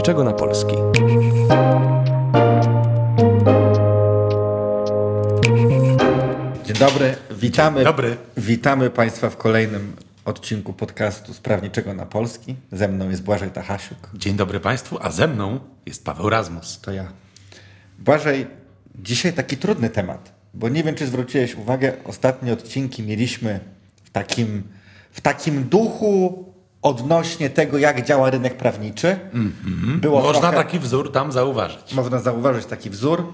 prawniczego na polski. Dzień dobry, witamy. dobry. Witamy Państwa w kolejnym odcinku podcastu Sprawniczego na Polski. Ze mną jest Błażej Tachasiuk. Dzień dobry Państwu, a ze mną jest Paweł Razmus. To ja. Błażej, dzisiaj taki trudny temat, bo nie wiem, czy zwróciłeś uwagę, ostatnie odcinki mieliśmy w takim, w takim duchu odnośnie tego, jak działa rynek prawniczy. Było Można trochę- taki wzór tam zauważyć. Można zauważyć taki wzór.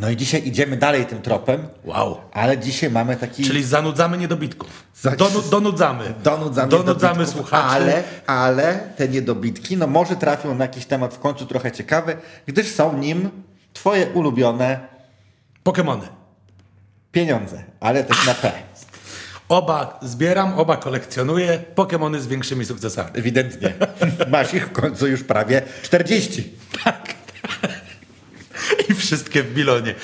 No i dzisiaj idziemy dalej tym tropem, Wow. ale dzisiaj mamy taki... Czyli zanudzamy niedobitków. Donu, donudzamy. Donudzamy, donudzamy słuchaczy. Ale, ale te niedobitki, no może trafią na jakiś temat w końcu trochę ciekawy, gdyż są nim twoje ulubione Pokemony. pieniądze, ale też na P. Oba zbieram, oba kolekcjonuję. Pokemony z większymi sukcesami. Ewidentnie. Masz ich w końcu już prawie 40. I wszystkie w bilonie.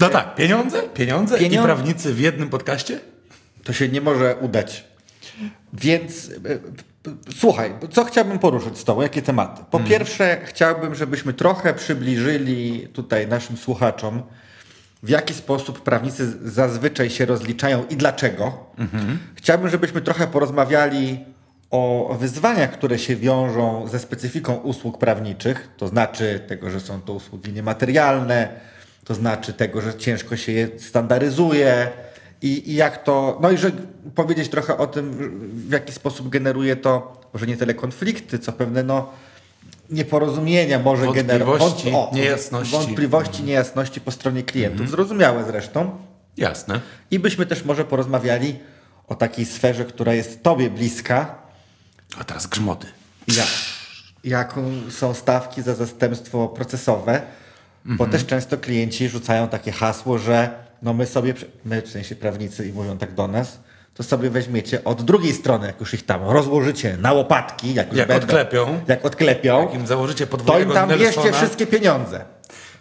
No tak, pieniądze, pieniądze i prawnicy w jednym podcaście? To się nie może udać. Więc e, słuchaj, co chciałbym poruszyć z Tobą? Jakie tematy? Po pierwsze, chciałbym, żebyśmy trochę przybliżyli tutaj naszym słuchaczom, w jaki sposób prawnicy zazwyczaj się rozliczają i dlaczego. Chciałbym, żebyśmy trochę porozmawiali o wyzwaniach, które się wiążą ze specyfiką usług prawniczych, to znaczy tego, że są to usługi niematerialne, to znaczy tego, że ciężko się je standaryzuje i, i jak to, no i że powiedzieć trochę o tym, w jaki sposób generuje to, może nie tyle konflikty, co pewne no, nieporozumienia może generować. Wątpliwości, niejasności. Wątpliwości, niejasności po stronie klientów. Zrozumiałe zresztą. Jasne. I byśmy też może porozmawiali o takiej sferze, która jest Tobie bliska, A teraz grzmoty. jak, jaką są stawki za zastępstwo procesowe, bo też często klienci rzucają takie hasło, że no my sobie, my w sensie prawnicy i mówią tak do nas, to sobie weźmiecie od drugiej strony, jak już ich tam rozłożycie na łopatki, jak już Jak będą, odklepią. jak odklepią, Jak im założycie to im tam bierzcie wszystkie pieniądze.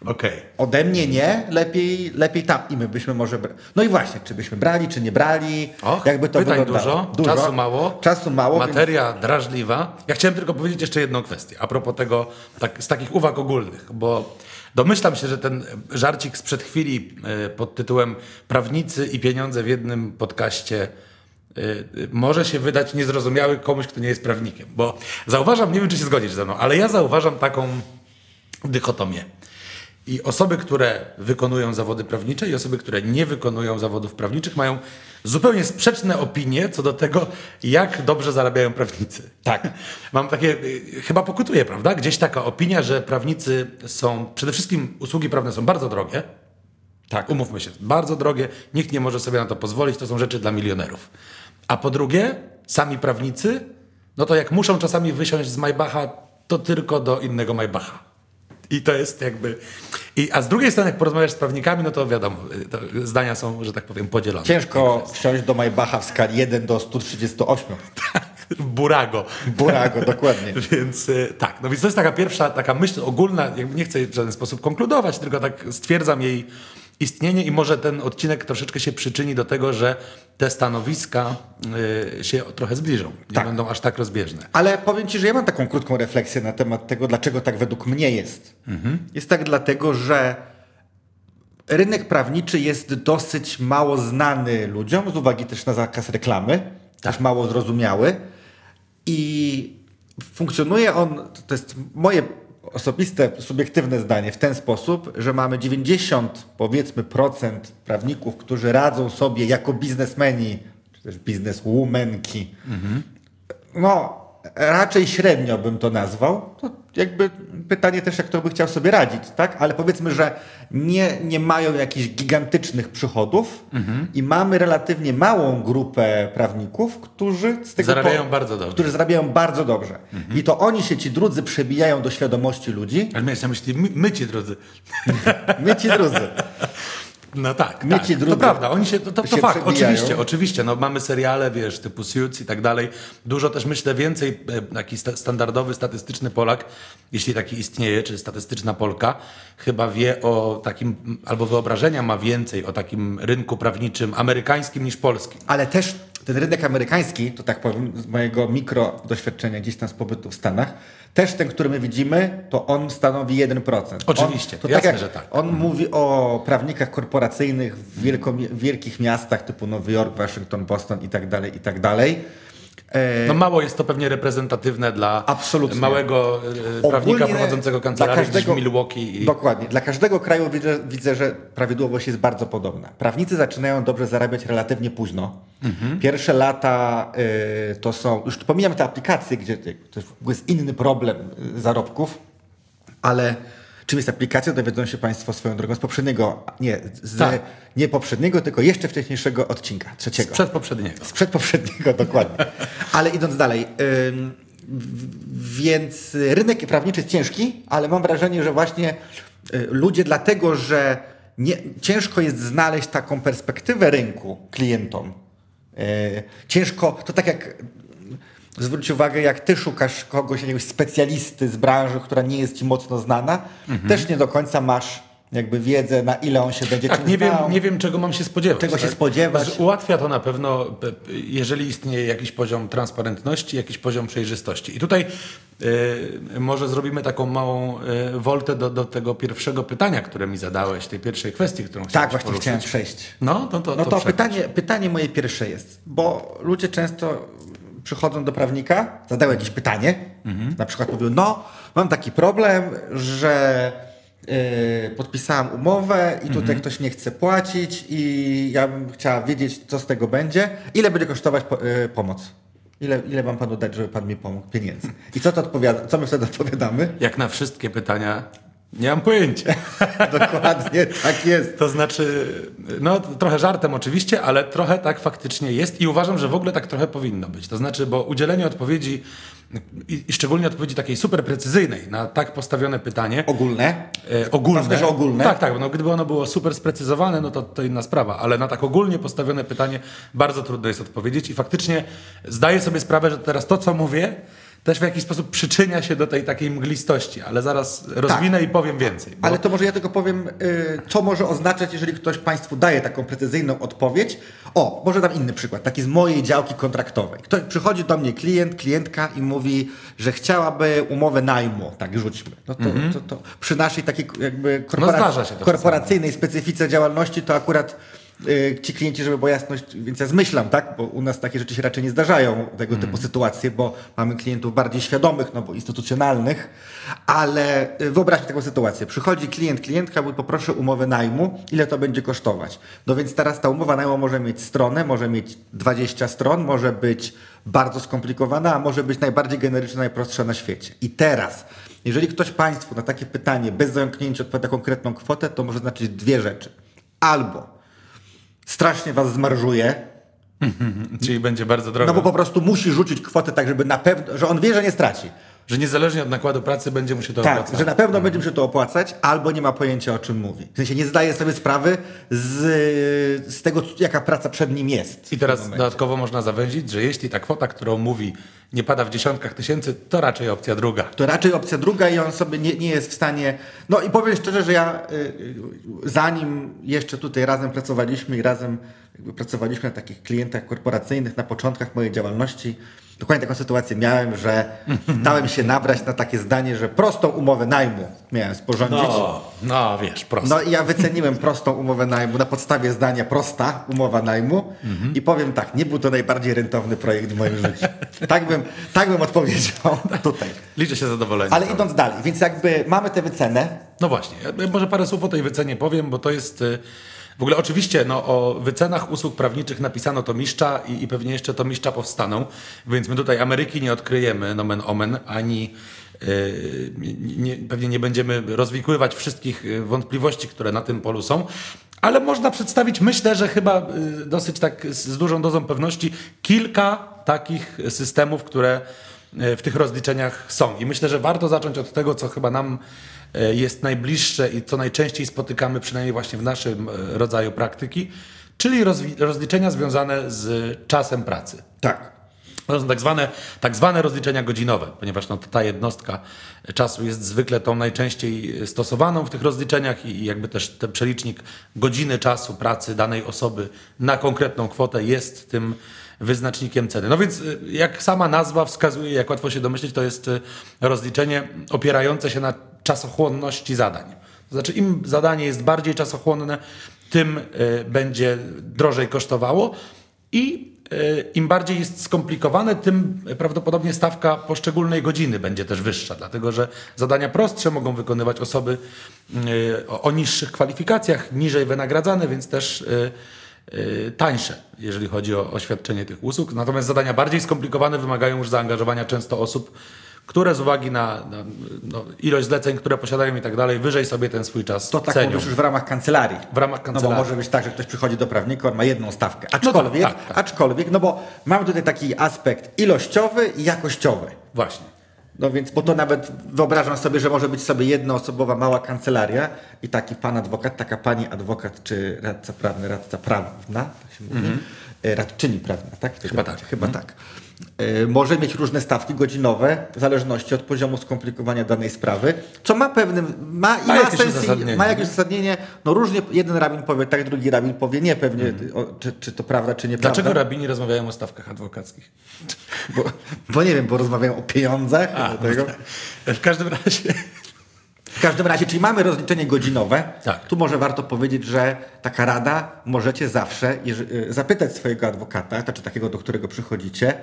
Okej. Ode mnie nie, lepiej, lepiej tam. I my byśmy może. Bra- no i właśnie, czy byśmy brali, czy nie brali, Och, jakby to pytań wyglądało. dużo, czasu mało. Czasu mało. Więc... Materia drażliwa. Ja chciałem tylko powiedzieć jeszcze jedną kwestię a propos tego, tak, z takich uwag ogólnych, bo domyślam się, że ten żarcik sprzed chwili e, pod tytułem Prawnicy i pieniądze w jednym podcaście e, e, może się wydać niezrozumiały komuś, kto nie jest prawnikiem. Bo zauważam, nie wiem czy się zgodzisz ze mną, ale ja zauważam taką dychotomię. I osoby, które wykonują zawody prawnicze i osoby, które nie wykonują zawodów prawniczych mają zupełnie sprzeczne opinie co do tego, jak dobrze zarabiają prawnicy. Tak. Mam takie, y, chyba pokutuje, prawda? Gdzieś taka opinia, że prawnicy są, przede wszystkim usługi prawne są bardzo drogie. Tak. Umówmy się, bardzo drogie, nikt nie może sobie na to pozwolić, to są rzeczy dla milionerów. A po drugie, sami prawnicy, no to jak muszą czasami wysiąść z Maybacha, to tylko do innego Maybacha. I to jest jakby. I, a z drugiej strony, jak porozmawiasz z prawnikami, no to wiadomo, to zdania są, że tak powiem, podzielone. Ciężko wsiąść do Maybacha w skali 1 do 138. Burago. Burago, dokładnie. Więc y, tak, no więc to jest taka pierwsza taka myśl ogólna, jakby nie chcę w żaden sposób konkludować, tylko tak stwierdzam jej istnienie i może ten odcinek troszeczkę się przyczyni do tego, że te stanowiska y, się trochę zbliżą. Nie Tak. będą aż tak rozbieżne. Ale powiem Ci, że ja mam taką krótką refleksję na temat tego, dlaczego tak według mnie jest. Jest tak dlatego, że rynek prawniczy jest dosyć mało znany ludziom, z uwagi też na zakaz reklamy, też mało zrozumiały i funkcjonuje on, to jest moje osobiste, subiektywne zdanie, w ten sposób, że mamy 90 powiedzmy procent prawników, którzy radzą sobie jako biznesmeni, czy też bizneswomanki, no, raczej średnio bym to nazwał. To jakby pytanie też, jak to by chciał sobie radzić, tak? Ale powiedzmy, że nie, nie mają jakichś gigantycznych przychodów i mamy relatywnie małą grupę prawników, którzy z tego Zarabiają bardzo dobrze. Którzy zarabiają bardzo dobrze. I to oni się ci drudzy przebijają do świadomości ludzi. Ale miałeś na myśli my, my ci drodzy. My ci drudzy. No tak, tak. to prawda, oni się, to, to, to się fakt, przebijają. oczywiście, oczywiście, no mamy seriale, wiesz, typu Suits i tak dalej, dużo też myślę więcej, e, taki sta standardowy, statystyczny Polak, jeśli taki istnieje, czy statystyczna Polka, chyba wie o takim, albo wyobrażenia ma więcej o takim rynku prawniczym amerykańskim niż polskim. Ale też ten rynek amerykański, to tak powiem, z mojego mikro doświadczenia gdzieś tam z pobytu w Stanach, też ten, który my widzimy, to on stanowi 1%. Oczywiście, on, to jasne, tak że tak. On mówi o prawnikach korporacyjnych w wielko, wielkich miastach typu Nowy Jork, Waszyngton, Boston i tak dalej, i tak dalej. E, no mało jest to pewnie reprezentatywne dla Absolutnie. małego e, prawnika Ogólnie prowadzącego kancelarię każdego, w Milwaukee. I... Dokładnie. Dla każdego kraju widzę, widzę, że prawidłowość jest bardzo podobna. Prawnicy zaczynają dobrze zarabiać relatywnie późno. Mhm. Pierwsze lata y, to są, już pomijam te aplikacje, gdzie to jest inny problem y, zarobków, ale Czym jest aplikacja, dowiedzą się Państwo swoją drogą z poprzedniego, nie, z, tak. nie poprzedniego, tylko jeszcze wcześniejszego odcinka, trzeciego. Sprzed poprzedniego. Sprzed poprzedniego, dokładnie. Ale idąc dalej. Ym, więc rynek prawniczy jest ciężki, ale mam wrażenie, że właśnie y, ludzie dlatego, że nie, ciężko jest znaleźć taką perspektywę rynku klientom. Y, ciężko, to tak jak zwróć uwagę, jak ty szukasz kogoś, jakiegoś specjalisty z branży, która nie jest ci mocno znana, mhm. też nie do końca masz jakby wiedzę, na ile on się będzie tak, nie wiem, nie wiem, czego mam się spodziewać. Czego tak? się spodziewać. Znaczy, ułatwia to na pewno, jeżeli istnieje jakiś poziom transparentności, jakiś poziom przejrzystości. I tutaj y, może zrobimy taką małą y, woltę do, do tego pierwszego pytania, które mi zadałeś, tej pierwszej kwestii, którą chciałem Tak, właśnie poruszyć. chciałem przejść. No, to, to, no to, to pytanie, pytanie moje pierwsze jest, bo ludzie często przychodzą do prawnika, zadają jakieś pytanie, mhm. na przykład mówią, no, mam taki problem, że yy, podpisałam umowę i tutaj mhm. ktoś nie chce płacić i ja bym chciała wiedzieć, co z tego będzie, ile będzie kosztować po, yy, pomoc. Ile, ile mam panu dać, żeby pan mi pomógł? Pieniędzy. I co to odpowiada? Co my wtedy odpowiadamy? Jak na wszystkie pytania nie mam pojęcia. Dokładnie, tak jest. To znaczy, no trochę żartem oczywiście, ale trochę tak faktycznie jest i uważam, że w ogóle tak trochę powinno być. To znaczy, bo udzielenie odpowiedzi i, i szczególnie odpowiedzi takiej super precyzyjnej na tak postawione pytanie. Ogólne? E, ogólne. że ogólne? Tak, tak. No, gdyby ono było super sprecyzowane, no to, to inna sprawa, ale na tak ogólnie postawione pytanie bardzo trudno jest odpowiedzieć i faktycznie zdaję sobie sprawę, że teraz to, co mówię, też w jakiś sposób przyczynia się do tej takiej mglistości, ale zaraz rozwinę tak. i powiem więcej. Bo... Ale to może ja tylko powiem, y, co może oznaczać, jeżeli ktoś Państwu daje taką precyzyjną odpowiedź. O, może dam inny przykład, taki z mojej działki kontraktowej. Ktoś, przychodzi do mnie klient, klientka i mówi, że chciałaby umowę najmu, tak rzućmy. No to, mm -hmm. to, to, przy naszej takiej jakby korporac no korporacyjnej specyfice działalności to akurat ci klienci, żeby była jasność, więc ja zmyślam, tak? Bo u nas takie rzeczy się raczej nie zdarzają, tego typu mm. sytuacje, bo mamy klientów bardziej świadomych, no bo instytucjonalnych, ale y, wyobraźmy taką sytuację. Przychodzi klient, klientka, mówi poproszę umowę najmu, ile to będzie kosztować? No więc teraz ta umowa najmu może mieć stronę, może mieć 20 stron, może być bardzo skomplikowana, a może być najbardziej generyczna, najprostsza na świecie. I teraz, jeżeli ktoś Państwu na takie pytanie bez zająknięcia odpowiada konkretną kwotę, to może znaczyć dwie rzeczy. Albo strasznie was zmarżuje. Czyli będzie bardzo drogo. No bo po prostu musi rzucić kwotę tak, żeby na pewno, że on wie, że nie straci. Że niezależnie od nakładu pracy będzie mu się to tak, opłacać. że na pewno będzie mu się to opłacać, albo nie ma pojęcia o czym mówi. W sensie nie zdaje sobie sprawy z, z tego, jaka praca przed nim jest. I teraz dodatkowo można zawęzić, że jeśli ta kwota, którą mówi, nie pada w dziesiątkach tysięcy, to raczej opcja druga. To raczej opcja druga i on sobie nie, nie jest w stanie. No i powiem szczerze, że ja y, zanim jeszcze tutaj razem pracowaliśmy i razem pracowaliśmy na takich klientach korporacyjnych na początkach mojej działalności, Dokładnie taką sytuację miałem, że dałem się nabrać na takie zdanie, że prostą umowę najmu miałem sporządzić. No, no wiesz, prosto. No i ja wyceniłem prostą umowę najmu na podstawie zdania prosta umowa najmu mhm. i powiem tak, nie był to najbardziej rentowny projekt w moim życiu. Tak bym, tak bym odpowiedział tutaj. Liczę się zadowolenie. Ale idąc dalej, więc jakby mamy tę wycenę. No właśnie, może parę słów o tej wycenie powiem, bo to jest y, w ogóle oczywiście no, o wycenach usług prawniczych napisano to miszcza i, i pewnie jeszcze to miszcza powstaną, więc my tutaj Ameryki nie odkryjemy nomen omen, ani yy, nie, pewnie nie będziemy rozwikływać wszystkich y, wątpliwości, które na tym polu są, ale można przedstawić, myślę, że chyba y, dosyć tak z dużą dozą pewności, kilka takich systemów, które y, w tych rozliczeniach są. I myślę, że warto zacząć od tego, co chyba nam jest najbliższe i co najczęściej spotykamy, przynajmniej właśnie w naszym e, rodzaju praktyki, czyli rozliczenia związane z czasem pracy. Tak. To są tak zwane, tak zwane rozliczenia godzinowe, ponieważ no, ta jednostka czasu jest zwykle tą najczęściej stosowaną w tych rozliczeniach i jakby też ten przelicznik godziny czasu pracy danej osoby na konkretną kwotę jest tym wyznacznikiem ceny. No więc y, jak sama nazwa wskazuje, jak łatwo się domyślić, to jest y, rozliczenie opierające się na czasochłonności zadań. To znaczy im zadanie jest bardziej czasochłonne, tym y, będzie drożej kosztowało i im bardziej jest skomplikowane, tym prawdopodobnie stawka poszczególnej godziny będzie też wyższa, dlatego że zadania prostsze mogą wykonywać osoby o niższych kwalifikacjach, niżej wynagradzane, więc też tańsze, jeżeli chodzi o oświadczenie tych usług. Natomiast zadania bardziej skomplikowane wymagają już zaangażowania często osób, które z uwagi na, na no, ilość zleceń, które posiadają i tak dalej, wyżej sobie ten swój czas To tak cenią. mówisz już w ramach kancelarii. W ramach kancelarii. No bo może być tak, że ktoś przychodzi do prawnika, on ma jedną stawkę. Aczkolwiek, tak, tak, tak. aczkolwiek no bo mamy tutaj taki aspekt ilościowy i jakościowy. Właśnie. No więc, bo to nawet wyobrażam sobie, że może być sobie jednoosobowa mała kancelaria i taki pan adwokat, taka pani adwokat, czy radca prawny, radca prawna, tak się mówi, e, radczyni prawna, tak? Chyba tak. Chyba tak. E, Może mieć różne stawki godzinowe w zależności od poziomu skomplikowania danej sprawy, co ma pewnym, ma, Ma ma, jakieś sens, ma jakieś uzasadnienie. No różnie jeden rabin powie tak, drugi rabin powie nie, pewnie, o, czy, czy to prawda, czy nieprawda. Dlaczego rabini rozmawiają o stawkach adwokackich? Bo, bo nie wiem, bo rozmawiają o pieniądzach. dlatego. W każdym razie. W każdym razie, czyli mamy rozliczenie godzinowe. Tak. Tu może warto powiedzieć, że taka rada możecie zawsze y, zapytać swojego adwokata, znaczy takiego, do którego przychodzicie,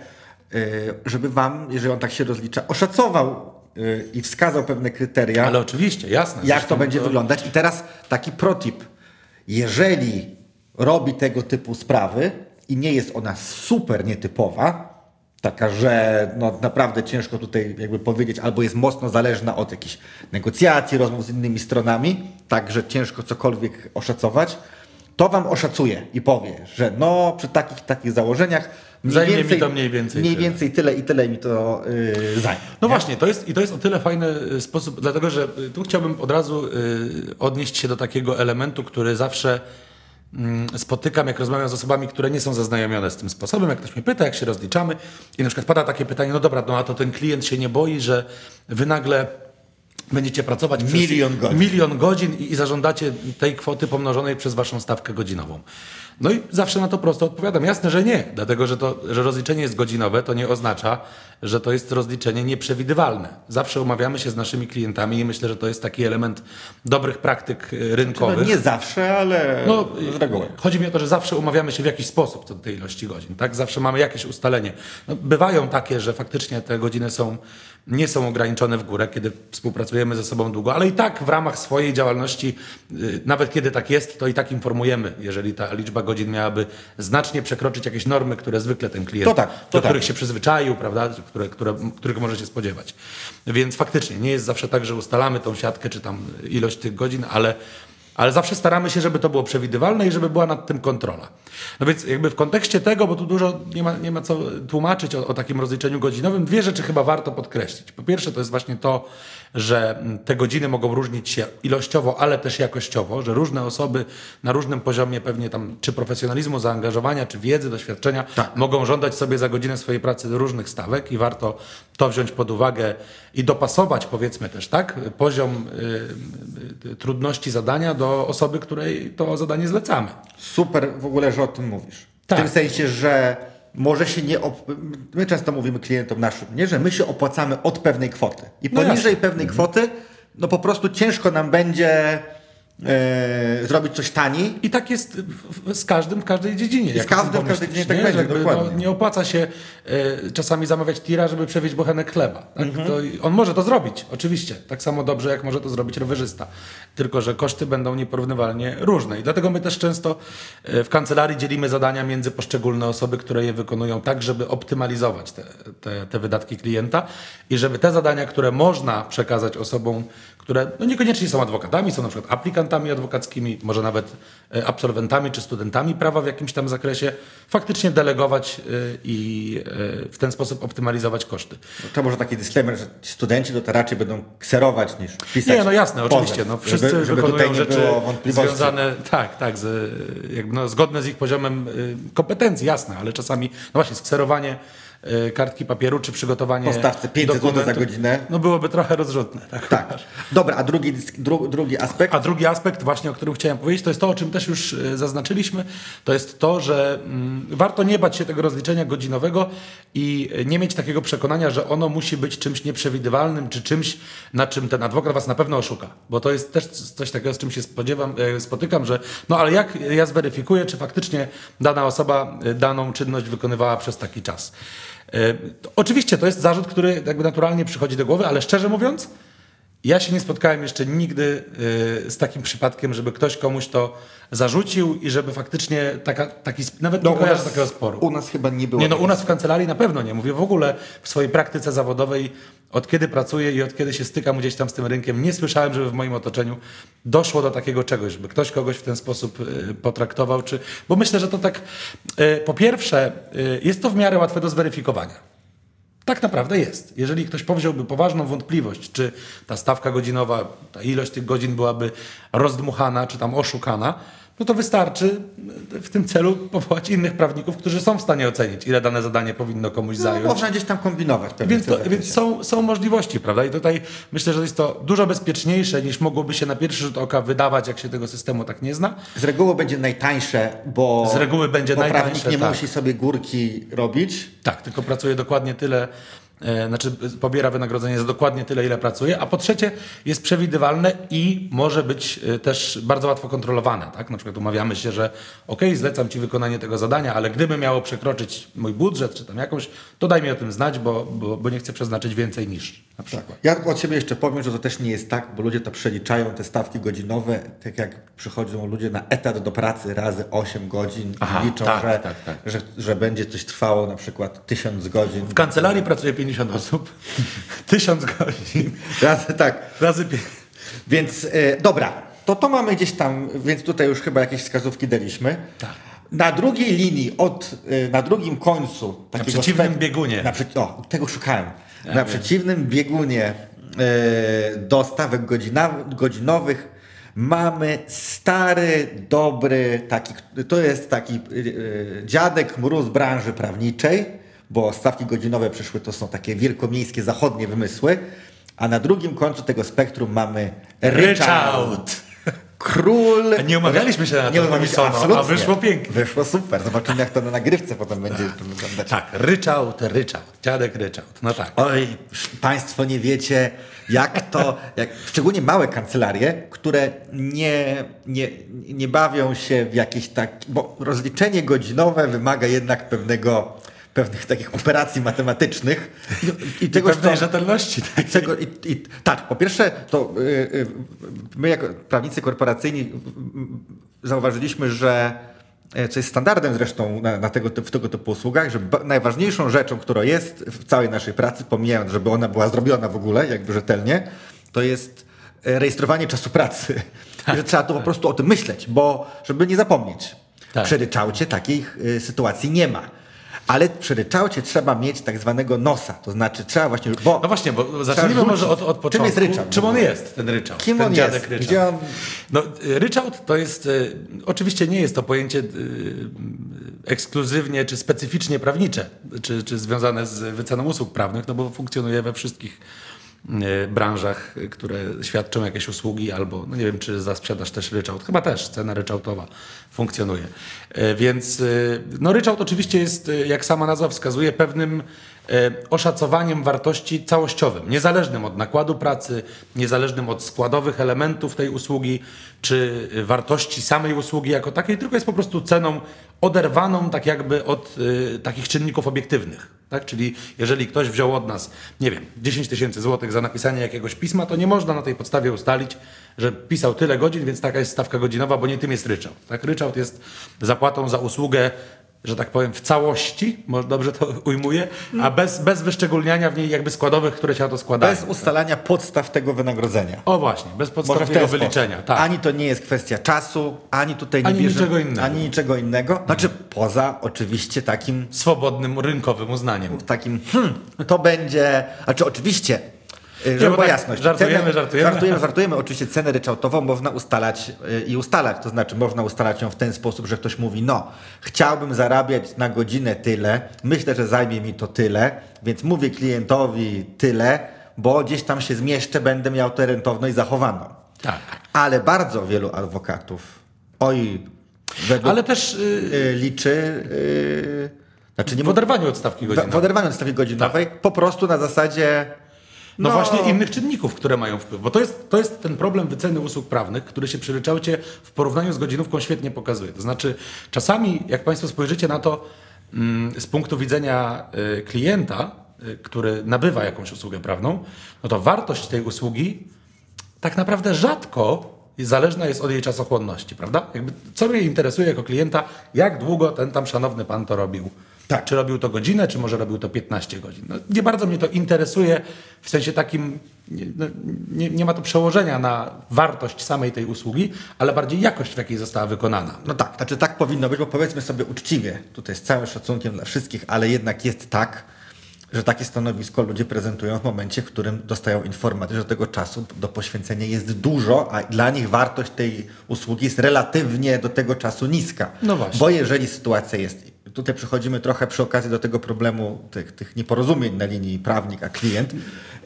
y, żeby wam, jeżeli on tak się rozlicza, oszacował y, i wskazał pewne kryteria, Ale oczywiście, jasne. jak to będzie wyglądać. I teraz taki protip. Jeżeli robi tego typu sprawy i nie jest ona super nietypowa, taka, że no, naprawdę ciężko tutaj jakby powiedzieć, albo jest mocno zależna od jakichś negocjacji, rozmów z innymi stronami, tak, że ciężko cokolwiek oszacować, to wam oszacuje i powie, że no przy takich takich założeniach mniej Zajmie mi więcej, to mniej więcej mniej tyle. więcej tyle i tyle mi to yy, zajmie. No nie? właśnie, to jest, i to jest o tyle fajny y, sposób, dlatego że y, tu chciałbym od razu y, odnieść się do takiego elementu, który zawsze spotykam, jak rozmawiam z osobami, które nie są zaznajomione z tym sposobem. Jak ktoś mnie pyta, jak się rozliczamy, i na przykład pada takie pytanie, no dobra, no a to ten klient się nie boi, że wy nagle będziecie pracować Milion godzin. milion godzin i, i zażądacie tej kwoty pomnożonej przez waszą stawkę godzinową. No i zawsze na to prosto odpowiadam. Jasne, że nie, dlatego że to, że rozliczenie jest godzinowe, to nie oznacza, że to jest rozliczenie nieprzewidywalne. Zawsze umawiamy się z naszymi klientami i myślę, że to jest taki element dobrych praktyk y, No, rynkowych. nie zawsze, ale No, z reguły. Chodzi mi o to, że zawsze umawiamy się w jakiś sposób co do tej ilości godzin, tak? Zawsze mamy jakieś ustalenie. No, bywają takie, że faktycznie te godziny są, nie są ograniczone w górę, kiedy współpracujemy ze sobą długo, ale i tak w ramach swojej działalności, y, nawet kiedy tak jest, to i tak informujemy, jeżeli ta liczba godzin miałaby znacznie przekroczyć jakieś normy, które zwykle ten klient, To tak, to do tak. których się przyzwyczaił, prawda? Które, które, których może się spodziewać. Więc faktycznie nie jest zawsze tak, że ustalamy tą siatkę, czy tam ilość tych godzin, ale ale zawsze staramy się, żeby to było przewidywalne i żeby była nad tym kontrola. No więc jakby w kontekście tego, bo tu dużo nie ma, nie ma co tłumaczyć o, o takim rozliczeniu godzinowym, dwie rzeczy chyba warto podkreślić. Po pierwsze to jest właśnie to, że te godziny mogą różnić się ilościowo, ale też jakościowo, że różne osoby na różnym poziomie pewnie tam czy profesjonalizmu, zaangażowania, czy wiedzy, doświadczenia mogą żądać sobie za godzinę swojej pracy różnych stawek i warto to wziąć pod uwagę i dopasować powiedzmy też, tak, poziom y, y, trudności zadania do osoby, której to zadanie zlecamy. Super w ogóle, że o tym mówisz. Tak. W tym sensie, że może się nie. Op... My często mówimy klientom naszym, nie, że my się opłacamy od pewnej kwoty. I No poniżej jasne. pewnej kwoty, no po prostu ciężko nam będzie e, zrobić coś taniej. I tak jest w- z każdym w każdej dziedzinie. z każdym w każdej dziedzinie tak nie? będzie, Że jakby, dokładnie. No, nie opłaca się e, czasami zamawiać tira, żeby przewieźć bochenek chleba. Tak? Mhm. To, i- on może to zrobić, oczywiście. Tak samo dobrze, jak może to zrobić rowerzysta. Tylko, że koszty będą nieporównywalnie różne. I dlatego my też często e, w kancelarii dzielimy zadania między poszczególne osoby, które je wykonują tak, żeby optymalizować te, te, te wydatki klienta i żeby te zadania, które można przekazać osobom, które no niekoniecznie są adwokatami, są na przykład aplikantami adwokackimi, może nawet e, absolwentami czy studentami prawa w jakimś tam zakresie, faktycznie delegować e, i e, w ten sposób optymalizować koszty. To może taki disclaimer, że ci studenci to, raczej będą kserować niż pisać. Nie, no jasne, pozew, oczywiście. No, wszyscy żeby, żeby wykonują tutaj nie rzeczy związane, tak, tak, z, jakby no, zgodne z ich poziomem y, kompetencji, jasne, ale czasami, no właśnie, skserowanie kartki papieru, czy przygotowanie Postawce 500 zł za godzinę. No byłoby trochę rozrzutne. Tak. Tak. Dobra, a drugi, dru, drugi aspekt? A drugi aspekt, właśnie o którym chciałem powiedzieć, to jest to, o czym też już e, zaznaczyliśmy, to jest to, że mm, warto nie bać się tego rozliczenia godzinowego i nie mieć takiego przekonania, że ono musi być czymś nieprzewidywalnym, czy czymś, na czym ten adwokat was na pewno oszuka. Bo to jest też coś takiego, z czym się spodziewam, e, spotykam, że no ale jak ja zweryfikuję, czy faktycznie dana osoba e, daną czynność wykonywała przez taki czas. E, Oczywiście to jest zarzut, który jakby naturalnie przychodzi do głowy, ale szczerze mówiąc, ja się nie spotkałem jeszcze nigdy y, z takim przypadkiem, żeby ktoś komuś to zarzucił i żeby faktycznie taka, taki, nawet nie u kojarzę nas- takiego sporu. U nas chyba nie było. Nie, no u nas w kancelarii na pewno nie. Mówię w ogóle w swojej praktyce zawodowej, od kiedy pracuję i od kiedy się stykam gdzieś tam z tym rynkiem, nie słyszałem, żeby w moim otoczeniu doszło do takiego czegoś, żeby ktoś kogoś w ten sposób y, potraktował. Czy... Bo myślę, że to tak, y, po pierwsze, jest to w miarę łatwe do zweryfikowania. Tak naprawdę jest. Jeżeli ktoś powziąłby poważną wątpliwość, czy ta stawka godzinowa, ta ilość tych godzin byłaby rozdmuchana, czy tam oszukana, no to wystarczy w tym celu powołać innych prawników, którzy są w stanie ocenić, ile dane zadanie powinno komuś No, zająć. można gdzieś tam kombinować. Więc, to, więc są, są możliwości, prawda? I tutaj myślę, że jest to dużo bezpieczniejsze niż mogłoby się na pierwszy rzut oka wydawać, jak się tego systemu tak nie zna. Z reguły będzie najtańsze, bo, Z reguły będzie bo prawnik najtańsze, nie tak. musi sobie górki robić. Tak, tylko pracuje dokładnie tyle, znaczy pobiera wynagrodzenie za dokładnie tyle, ile pracuje, a po trzecie jest przewidywalne i może być e, też bardzo łatwo kontrolowane. Tak? Na przykład umawiamy się, że ok, zlecam Ci wykonanie tego zadania, ale gdyby miało przekroczyć mój budżet czy tam jakąś, to daj mi o tym znać, bo, bo, bo nie chcę przeznaczyć więcej niż na przykład. Ja od siebie jeszcze powiem, że to też nie jest tak, bo ludzie to przeliczają, te stawki godzinowe, tak jak przychodzą ludzie na etat do pracy razy 8 godzin Aha, liczą, tak, że, tak, tak. Że, że będzie coś trwało na przykład 1000 godzin. W kancelarii pracuje 50 osób, 1000 godzin, Razy tak. razy pięć. Więc e, dobra, to to mamy gdzieś tam, więc tutaj już chyba jakieś wskazówki daliśmy. Tak. Na drugiej linii, od, e, na drugim końcu takiego przeciwnym spek- biegunie. Na przeci- o, tego szukałem. na wiem. przeciwnym biegunie e, do stawek godzina, godzinowych mamy stary, dobry, taki, to jest taki e, dziadek mróz branży prawniczej, bo stawki godzinowe przyszły, to są takie wielkomiejskie, zachodnie wymysły, a na drugim końcu tego spektrum mamy ryczałt. Król. Nie umawialiśmy się na to Nie umawialiśmy, Wilsoną, a absolutnie. wyszło pięknie. Wyszło super. Zobaczymy, jak to na nagrywce potem będzie wyglądać. Tak, ryczałt, ryczałt, dziadek ryczałt, no tak. Oj, Państwo nie wiecie, jak to, jak, szczególnie małe kancelarie, które nie, nie, nie bawią się w jakieś tak, bo rozliczenie godzinowe wymaga jednak pewnego, pewnych takich operacji matematycznych. I, i tego, pewnej co- rzetelności. i tego, i, i, tak, po pierwsze, to y, y, my jako prawnicy korporacyjni zauważyliśmy, że e, co jest standardem zresztą na, na tego, w tego typu usługach, że najważniejszą rzeczą, która jest w całej naszej pracy, pomijając, żeby ona była zrobiona w ogóle, jakby rzetelnie, to jest e, rejestrowanie czasu pracy. I że trzeba to po prostu o tym myśleć, bo żeby nie zapomnieć. Tak. Przy ryczałcie takich y, sytuacji nie ma. Ale przy ryczałcie trzeba mieć tak zwanego nosa, to znaczy trzeba właśnie... Bo No właśnie, bo zacznijmy może od, od Czym początku. jest ryczałt? Czym on jest, ten ryczałt? Kim ten on dziadek jest? Ryczałt. Gdzie on- No, y, ryczałt to jest, y, oczywiście nie jest to pojęcie y, ekskluzywnie czy specyficznie prawnicze, czy, czy związane z wyceną usług prawnych, no bo funkcjonuje we wszystkich branżach, które świadczą jakieś usługi albo, no nie wiem, czy za sprzedaż też ryczałt, chyba też cena ryczałtowa funkcjonuje. Y, Więc y, no ryczałt oczywiście jest, y, jak sama nazwa wskazuje, pewnym e, oszacowaniem wartości całościowym, niezależnym od nakładu pracy, niezależnym od składowych elementów tej usługi, czy e, wartości samej usługi jako takiej, tylko jest po prostu ceną oderwaną tak jakby od e, takich czynników obiektywnych. Tak? Czyli jeżeli ktoś wziął od nas, nie wiem, 10 tysięcy złotych za napisanie jakiegoś pisma, to nie można na tej podstawie ustalić, że pisał tyle godzin, więc taka jest stawka godzinowa, bo nie tym jest ryczałt. Tak? Ryczałt jest zapłatą za usługę że tak powiem, w całości, może dobrze to ujmuję, a bez, bez wyszczególniania w niej jakby składowych, które się na to składają. Bez ustalania podstaw tego wynagrodzenia. O właśnie, bez Może w podstawowego ten sposób. wyliczenia. Tak. Ani to nie jest kwestia czasu, ani tutaj nie Ani bierze, niczego innego. Ani niczego innego. Znaczy poza oczywiście takim, Swobodnym rynkowym uznaniem. takim hmm, to będzie, znaczy oczywiście Żeby bo była tak jasność. żartujemy, Cenę- żartujemy. żartujemy, żartujemy. Oczywiście cenę ryczałtową można ustalać y, i ustalać. To znaczy można ustalać ją w ten sposób, że ktoś mówi, no, chciałbym zarabiać na godzinę tyle, myślę, że zajmie mi to tyle, więc mówię klientowi tyle, bo gdzieś tam się zmieszczę, będę miał tę rentowność zachowaną. Tak. Ale bardzo wielu adwokatów, oj, według, Ale też y, y, liczy, y, znaczy nie w oderwaniu od stawki godzinowej. w oderwaniu od stawki godzinowej, po prostu na zasadzie No, właśnie innych czynników, które mają wpływ. Bo to jest, to jest ten problem wyceny usług prawnych, który się przy ryczałcie w porównaniu z godzinówką świetnie pokazuje. To znaczy, czasami, jak Państwo spojrzycie na to mm, z punktu widzenia y, klienta, y, który nabywa jakąś usługę prawną, no to wartość tej usługi tak naprawdę rzadko zależna jest od jej czasochłonności, prawda? Jakby, co mnie interesuje jako klienta, jak długo ten tam szanowny pan to robił. Tak. Czy robił to godzinę, czy może robił to 15 godzin. No, nie bardzo mnie to interesuje w sensie takim, nie, no, nie, nie ma to przełożenia na wartość samej tej usługi, ale bardziej jakość, w jakiej została wykonana. No tak, znaczy tak powinno być, bo powiedzmy sobie uczciwie, tutaj z całym szacunkiem dla wszystkich, ale jednak jest tak, że takie stanowisko ludzie prezentują w momencie, w którym dostają informację, że tego czasu do poświęcenia jest dużo, a dla nich wartość tej usługi jest relatywnie do tego czasu niska. No właśnie. Bo jeżeli sytuacja jest, tutaj przechodzimy trochę przy okazji do tego problemu tych, tych nieporozumień na linii prawnik a klient,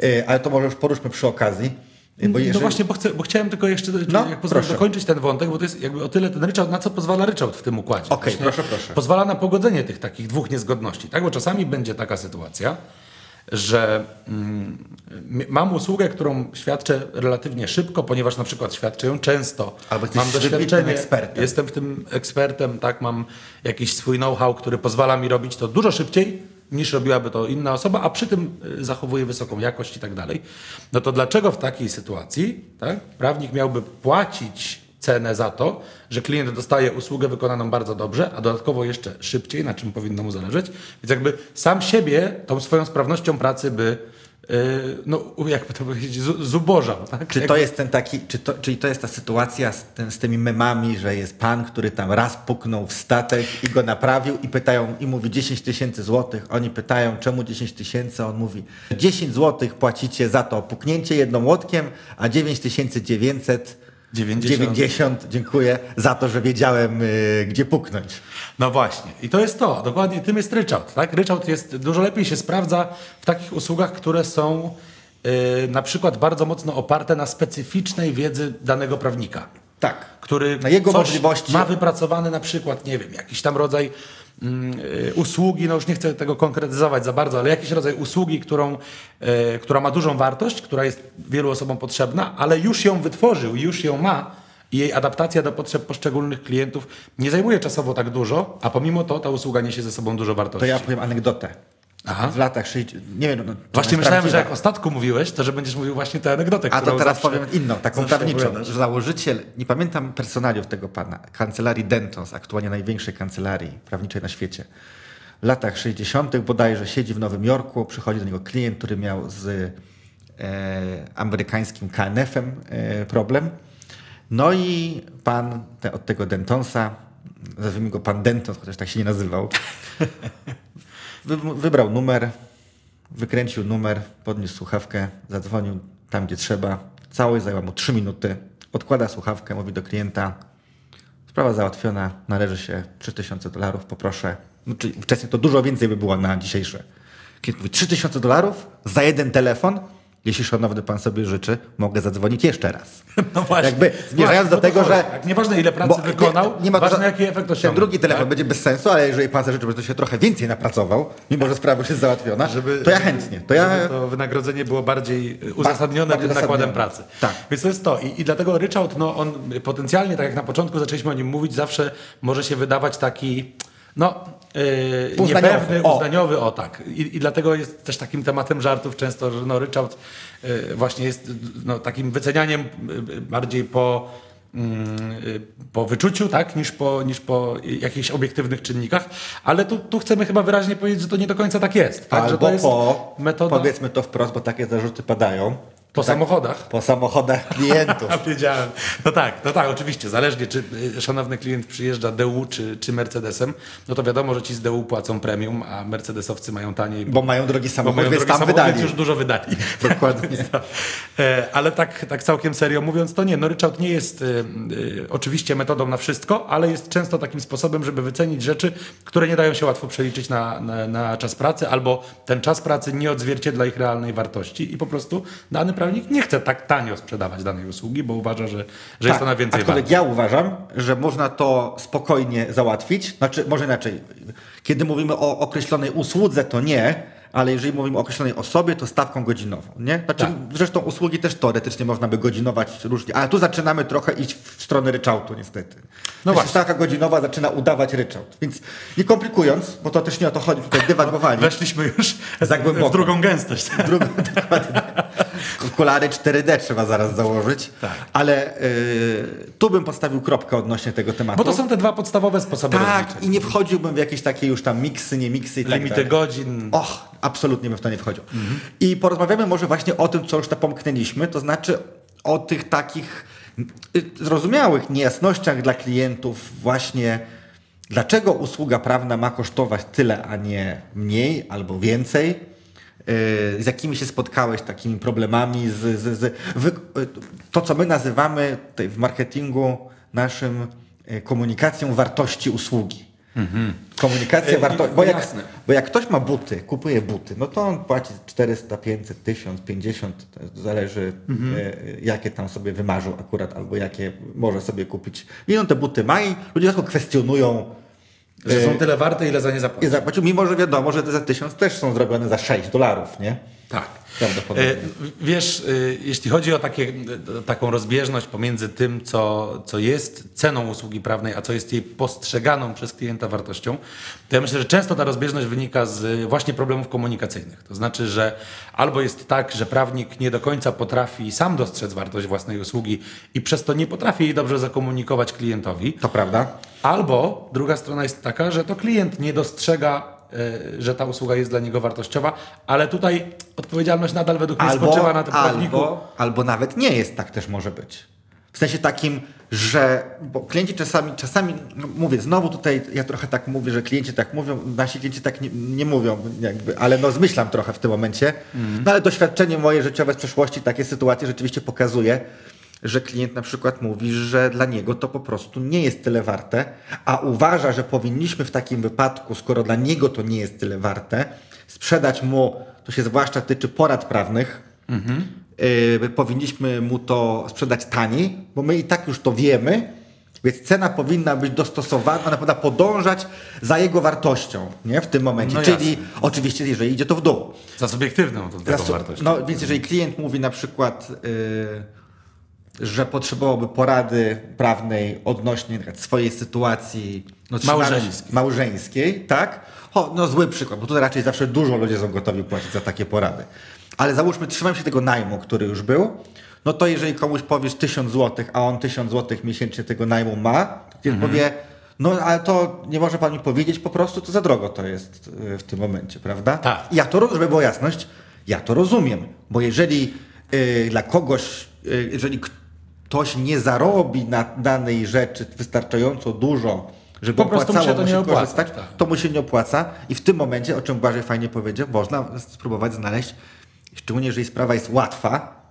yy, ale to może już poruszmy przy okazji. yy, Bo No jeżeli, właśnie, bo, chcę, bo chciałem tylko jeszcze No, jak pozwolę, dokończyć ten wątek, bo to jest jakby o tyle ten ryczałt, na co pozwala ryczałt w tym układzie. Okej, Właśnie proszę, proszę. Pozwala na pogodzenie tych takich dwóch niezgodności, tak? Bo czasami będzie taka sytuacja, że mm, mam usługę, którą świadczę relatywnie szybko, ponieważ na przykład świadczę ją często. Albo mam doświadczenie, ekspertem. jestem w tym ekspertem, tak, mam jakiś swój know-how, który pozwala mi robić to dużo szybciej niż robiłaby to inna osoba, a przy tym y, zachowuje wysoką jakość i tak dalej. No to dlaczego w takiej sytuacji tak, prawnik miałby płacić cenę za to, że klient dostaje usługę wykonaną bardzo dobrze, a dodatkowo jeszcze szybciej, na czym powinno mu zależeć. Więc jakby sam siebie tą swoją sprawnością pracy by, yy, no jakby to powiedzieć, zu- zubożał. Tak? Czy to jest ten taki, czy to, czyli to jest ta sytuacja z, ten, z tymi memami, że jest pan, który tam raz puknął w statek i go naprawił i pytają, i mówi 10 tysięcy złotych. Oni pytają, czemu 10 tysięcy? On mówi, 10 złotych płacicie za to puknięcie jedną łotkiem, a 9 tysięcy 900 90. 90, dziękuję, za to, że wiedziałem, y, gdzie puknąć. No właśnie. I to jest to. Dokładnie tym jest ryczałt. Tak? Ryczałt jest, dużo lepiej się sprawdza w takich usługach, które są yy, na przykład bardzo mocno oparte na specyficznej wiedzy danego prawnika. Tak. który Na jego możliwości. ma wypracowany na przykład, nie wiem, jakiś tam rodzaj usługi, no już nie chcę tego konkretyzować za bardzo, ale jakiś rodzaj usługi, którą, y, która ma dużą wartość, która jest wielu osobom potrzebna, ale już ją wytworzył, już ją ma i jej adaptacja do potrzeb poszczególnych klientów nie zajmuje czasowo tak dużo, a pomimo to ta usługa niesie ze sobą dużo wartości. To ja powiem anegdotę. Aha. W latach 60, nie wiem, no, Właśnie myślałem, że jak o statku mówiłeś, to że będziesz mówił właśnie tę anegdotę, A to teraz zawsze- powiem inną, taką prawniczą, opowiadasz. że założyciel, nie pamiętam personaliów tego pana, kancelarii Dentons, aktualnie największej kancelarii prawniczej na świecie. W latach 60. bodajże siedzi w Nowym Jorku, przychodzi do niego klient, który miał z e, amerykańskim KNF-em e, problem. No i pan te, od tego Dentonsa, nazwijmy go pan Dentons, chociaż tak się nie nazywał, wybrał numer, wykręcił numer, podniósł słuchawkę, zadzwonił tam, gdzie trzeba. Całość zajęła mu 3 minuty. Odkłada słuchawkę, mówi do klienta: Sprawa załatwiona, należy się 3000 dolarów, poproszę. No, czyli wcześniej to dużo więcej by było na dzisiejsze. Klient mówi: 3000 dolarów za jeden telefon? Jeśli szanowny pan sobie życzy, mogę zadzwonić jeszcze raz. No właśnie. Jakby zmierzając do tego, to że-. Tak, Nieważne ile pracy wykonał, nie, nie ma ważne ża- jaki efekt Ten osiągnął. drugi telefon tak? będzie bez sensu, ale jeżeli pan sobie życzy, żeby to się trochę więcej napracował, mimo że sprawa już jest załatwiona, to ja chętnie. To ja, żeby to wynagrodzenie było bardziej uzasadnione bardziej tym nakładem pracy. Tak. Więc to jest to. I, I dlatego ryczałt, no on potencjalnie, tak jak na początku zaczęliśmy o nim mówić, zawsze może się wydawać taki, no, yy, Uznaniowy. niepewny, O. uznaniowy, o tak. I, I dlatego jest też takim tematem żartów często, że no ryczałt yy, właśnie jest no, takim wycenianiem yy, bardziej po mm, y, po wyczuciu, tak, niż po, niż po jakichś obiektywnych czynnikach, ale tu, tu chcemy chyba wyraźnie powiedzieć, że to nie do końca tak jest. Tak, że albo to jest po, metoda... powiedzmy to wprost, bo takie zarzuty padają, Po samochodach? Po samochodach klientów. Wiedziałem. No tak, no tak, oczywiście. Zależnie, czy y, szanowny klient przyjeżdża DU czy, czy Mercedesem, no to wiadomo, że ci z DU płacą premium, a Mercedesowcy mają taniej. Bo mają drogi bo samochód, mają więc drogi tam samochód, wydali. Więc już dużo wydali. Dokładnie. E, Ale tak, tak całkiem serio mówiąc, to nie. No ryczałt nie jest y, y, oczywiście metodą na wszystko, ale jest często takim sposobem, żeby wycenić rzeczy, które nie dają się łatwo przeliczyć na, na, na czas pracy, albo ten czas pracy nie odzwierciedla ich realnej wartości i po prostu dany prawnik nie chce tak tanio sprzedawać danej usługi, bo uważa, że, że jest ona więcej Tak, warta. ja uważam, że można to spokojnie załatwić. Znaczy, może inaczej. Kiedy mówimy o określonej usłudze, to nie, ale jeżeli mówimy o określonej osobie, to stawką godzinową. Nie? Znaczy, Tak. Zresztą usługi też teoretycznie można by godzinować różnie, ale tu zaczynamy trochę iść w stronę ryczałtu, niestety. No właśnie. Stawka godzinowa zaczyna udawać ryczałt. Więc nie komplikując, bo to też nie o to chodzi, tutaj dywagowanie. Weszliśmy już Za głęboko. w drugą gęstość. Drugą, dokładnie. Okulary 4D trzeba zaraz założyć. Tak. Ale y, tu bym postawił kropkę odnośnie tego tematu. Bo to są te dwa podstawowe sposoby Tak, rozliczeń. i nie wchodziłbym w jakieś takie już tam miksy, nie miksy i tak Limity dalej. godzin. Och, absolutnie bym w to nie wchodził. I porozmawiamy może właśnie o tym, co już tam pomknęliśmy, to znaczy o tych takich y, zrozumiałych niejasnościach dla klientów właśnie dlaczego usługa prawna ma kosztować tyle, a nie mniej albo więcej. Y, Z jakimi się spotkałeś takimi problemami, z, z, z, wy, y, to co my nazywamy w marketingu naszym y, komunikacją wartości usługi. Komunikacja Y, wartości. Bo jak, bo jak ktoś ma buty, kupuje buty, no to on płaci 400, 500, 1000, 50, to zależy e, jakie tam sobie wymarzył akurat, albo jakie może sobie kupić. I on te buty ma i ludzie tylko kwestionują Że y, są tyle warte, ile za nie zapłacił, mimo że wiadomo, że te za 1000 też są zrobione za 6 dolarów, nie? Tak. Prawdopodobnie. E, Wiesz, e, jeśli chodzi o takie, e, taką rozbieżność pomiędzy tym, co, co jest ceną usługi prawnej, a co jest jej postrzeganą przez klienta wartością, to ja myślę, że często ta rozbieżność wynika z właśnie problemów komunikacyjnych. To znaczy, że albo jest tak, że prawnik nie do końca potrafi sam dostrzec wartość własnej usługi i przez to nie potrafi jej dobrze zakomunikować klientowi, To prawda? Albo druga strona jest taka, że to klient nie dostrzega, że ta usługa jest dla niego wartościowa, ale tutaj odpowiedzialność nadal według mnie spoczywa na tym albo, albo nawet nie jest, tak też może być. W sensie takim, że bo klienci czasami, czasami no mówię, znowu tutaj ja trochę tak mówię, że klienci tak mówią, nasi klienci tak nie, nie mówią, jakby, ale no zmyślam trochę w tym momencie. No ale doświadczenie moje życiowe z przeszłości takie sytuacje rzeczywiście pokazuje, że klient na przykład mówi, że dla niego to po prostu nie jest tyle warte, a uważa, że powinniśmy w takim wypadku, skoro dla niego to nie jest tyle warte, sprzedać mu, to się zwłaszcza tyczy porad prawnych, y, powinniśmy mu to sprzedać taniej, bo my i tak już to wiemy, więc cena powinna być dostosowana, ona powinna podążać za jego wartością nie? w tym momencie. No Czyli jasne. oczywiście, jeżeli idzie to w dół. Za subiektywną to taką Teraz, wartość. No więc jeżeli klient mówi na przykład, y, że potrzebowałby porady prawnej odnośnie swojej sytuacji no, Małżeńskiej. małżeńskiej, tak? O, no zły przykład, bo tutaj raczej zawsze dużo ludzie są gotowi płacić za takie porady. Ale załóżmy, trzymam się tego najmu, który już był, no to jeżeli komuś powiesz 1000 zł, a on 1000 zł miesięcznie tego najmu ma, to klient powie, no ale to nie może pan mi powiedzieć po prostu, to za drogo to jest y, w tym momencie, prawda? Tak. Ja to, żeby była jasność, ja to rozumiem, bo jeżeli y, dla kogoś, y, jeżeli ktoś nie zarobi na danej rzeczy wystarczająco dużo, żeby Po prostu mu się opłacało to nie opłaca, korzystać, tak. to mu się nie opłaca i w tym momencie, o czym Błażej fajnie powiedział, można spróbować znaleźć, szczególnie jeżeli sprawa jest łatwa,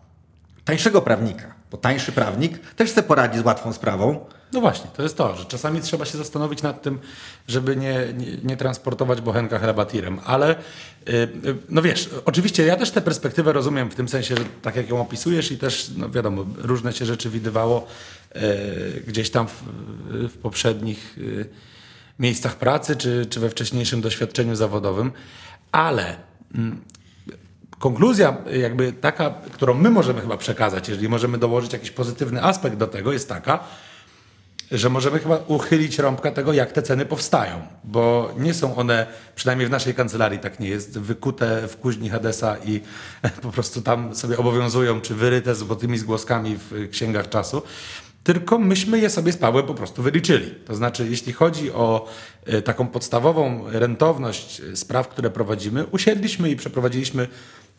tańszego prawnika, bo tańszy prawnik też sobie poradzi z łatwą sprawą, No właśnie, to jest to, że czasami trzeba się zastanowić nad tym, żeby nie, nie, nie transportować bochenka chleba tirem. Ale y, y, no wiesz, oczywiście ja też tę perspektywę rozumiem w tym sensie, że tak jak ją opisujesz i też, no wiadomo, różne się rzeczy widywało y, gdzieś tam w, w poprzednich miejscach pracy, czy, czy we wcześniejszym doświadczeniu zawodowym, ale mm, konkluzja jakby taka, którą my możemy chyba przekazać, jeżeli możemy dołożyć jakiś pozytywny aspekt do tego, jest taka, że możemy chyba uchylić rąbka tego, jak te ceny powstają, bo nie są one, przynajmniej w naszej kancelarii tak nie jest, wykute w kuźni Hadesa i po prostu tam sobie obowiązują, czy wyryte złotymi zgłoskami w księgach czasu, tylko myśmy je sobie z Pawłem po prostu wyliczyli. To znaczy, jeśli chodzi o e, taką podstawową rentowność e, spraw, które prowadzimy, usiedliśmy i przeprowadziliśmy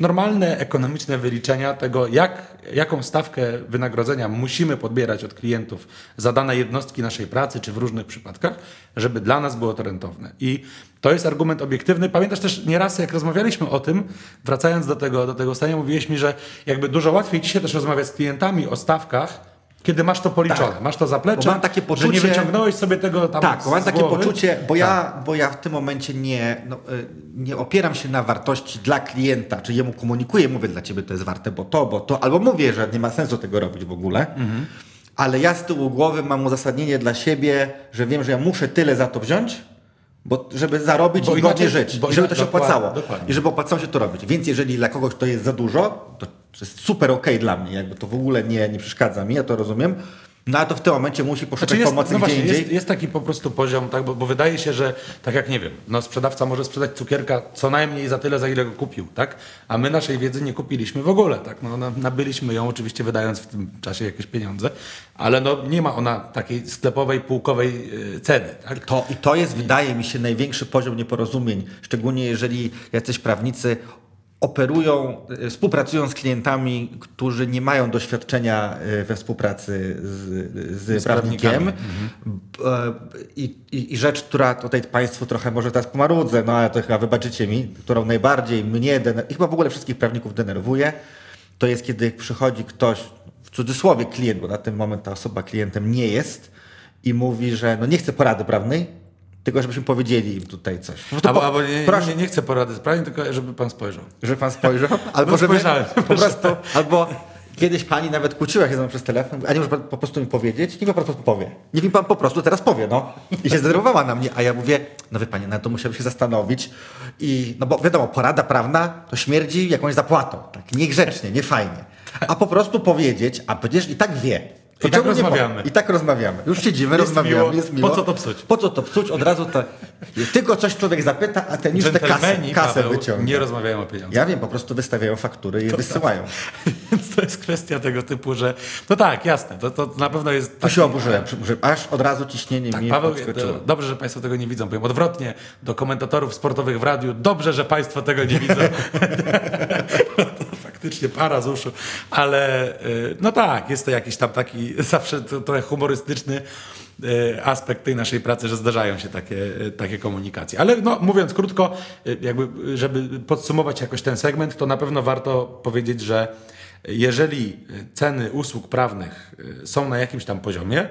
normalne ekonomiczne wyliczenia tego, jak, jaką stawkę wynagrodzenia musimy podbierać od klientów za dane jednostki naszej pracy, czy w różnych przypadkach, żeby dla nas było to rentowne. I to jest argument obiektywny. Pamiętasz też nieraz, jak rozmawialiśmy o tym, wracając do tego, do tego stania, mówiłeś mi, że jakby dużo łatwiej dzisiaj też rozmawiać z klientami o stawkach, kiedy masz to policzone, tak. masz to zaplecze, bo mam takie poczucie, że nie wyciągnąłeś sobie tego tam Tak, bo mam takie głowy. poczucie, bo, tak. ja, bo ja w tym momencie nie, no, y, nie opieram się na wartości dla klienta, czy jemu komunikuję, mówię dla ciebie to jest warte, bo to, bo to, albo mówię, że nie ma sensu tego robić w ogóle, mhm. ale ja z tyłu głowy mam uzasadnienie dla siebie, że wiem, że ja muszę tyle za to wziąć, bo, żeby zarobić Bo i godnie żyć. bo I żeby to się opłacało. dokładnie. I żeby opłacało się to robić. Więc jeżeli dla kogoś to jest za dużo, to, to jest super okej dla mnie. Jakby to w ogóle nie, nie przeszkadza mi, ja to rozumiem. No ale to w tym momencie musi poszukać Znaczy jest, pomocy no właśnie, indziej. jest, jest taki po prostu poziom, tak, bo, bo wydaje się, że tak jak nie wiem, no sprzedawca może sprzedać cukierka co najmniej za tyle, za ile go kupił, tak? A my naszej wiedzy nie kupiliśmy w ogóle, tak? No, na- nabyliśmy ją oczywiście wydając w tym czasie jakieś pieniądze, ale no nie ma ona takiej sklepowej, półkowej yy, ceny, tak? To, I to jest, wydaje mi się, największy poziom nieporozumień. Szczególnie jeżeli jacyś prawnicy operują, y, współpracują z klientami, którzy nie mają doświadczenia y, we współpracy z, z, Z prawnikiem. e, I, i, rzecz, która tutaj Państwu trochę może teraz pomarudzę, no ale to chyba wybaczycie mi, którą najbardziej mnie i chyba w ogóle wszystkich prawników denerwuje, to jest kiedy przychodzi ktoś, w cudzysłowie klient, bo na ten moment ta osoba klientem nie jest i mówi, że no nie chce porady prawnej, tylko żebyśmy powiedzieli im tutaj coś. To Albo, po- albo nie, proszę, nie, nie chcę porady sprawnie, tylko żeby pan spojrzał. żeby pan spojrzał, albo No żeby po prostu, albo kiedyś pani nawet kłóciła się ze mną przez telefon, a nie może pan po prostu mi powiedzieć, niech mi pan po prostu powie. Niech mi pan po prostu teraz powie, no. I się zdenerwowała na mnie, a ja mówię, no wie pani, na to musiałbym się zastanowić i, no bo wiadomo, porada prawna to śmierdzi jakąś zapłatą, tak niegrzecznie, niefajnie. A po prostu powiedzieć, a przecież i tak wie. To I tak rozmawiamy. I tak rozmawiamy. Już siedzimy, Jest rozmawiamy, miło. jest miło. Po co to psuć? Po co to psuć? Od razu to... Tylko coś człowiek zapyta, a ten już tę kasę, kasę Paweł, wyciąga. nie rozmawiają o pieniądzach. Ja wiem, po prostu wystawiają faktury i je wysyłają. Więc to jest kwestia tego typu, że no tak, jasne, to, to na pewno jest... Taki- się oburzyłem, że aż od razu ciśnienie Tak, mi Paweł, podskoczyło. do- dobrze, że Państwo tego nie widzą. Powiem odwrotnie do komentatorów sportowych w radiu. Dobrze, że Państwo tego nie widzą. to faktycznie para z uszu. Ale y, no tak, jest to jakiś tam taki zawsze trochę humorystyczny y, aspekt tej naszej pracy, że zdarzają się takie, y, takie komunikacje. Ale no, mówiąc krótko, jakby, żeby podsumować jakoś ten segment, to na pewno warto powiedzieć, że jeżeli ceny usług prawnych są na jakimś tam poziomie,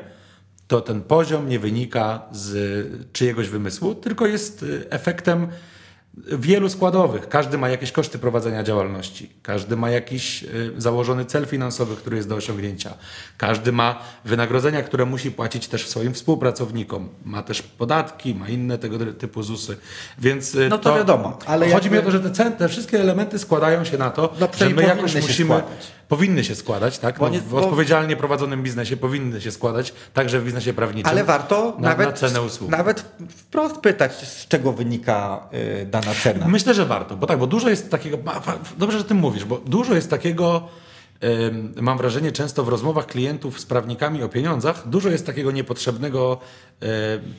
to ten poziom nie wynika z czyjegoś wymysłu, tylko jest efektem wielu składowych. Każdy ma jakieś koszty prowadzenia działalności, każdy ma jakiś y, założony cel finansowy, który jest do osiągnięcia, każdy ma wynagrodzenia, które musi płacić też swoim współpracownikom, ma też podatki, ma inne tego typu ZUSy. Więc y, No to wiadomo, ale chodzi mi o jakby- to, że te, te wszystkie elementy składają się na to, No że my jakoś musimy składać. powinny się składać, tak? No, nie- w bo- odpowiedzialnie prowadzonym biznesie powinny się składać, także w biznesie prawniczym. Ale warto na, nawet, na cenę usług. nawet wprost pytać, z czego wynika y, dana Myślę, że warto, bo tak, bo dużo jest takiego, dobrze, że tym mówisz, bo dużo jest takiego, mam wrażenie, często w rozmowach klientów z prawnikami o pieniądzach, dużo jest takiego niepotrzebnego e,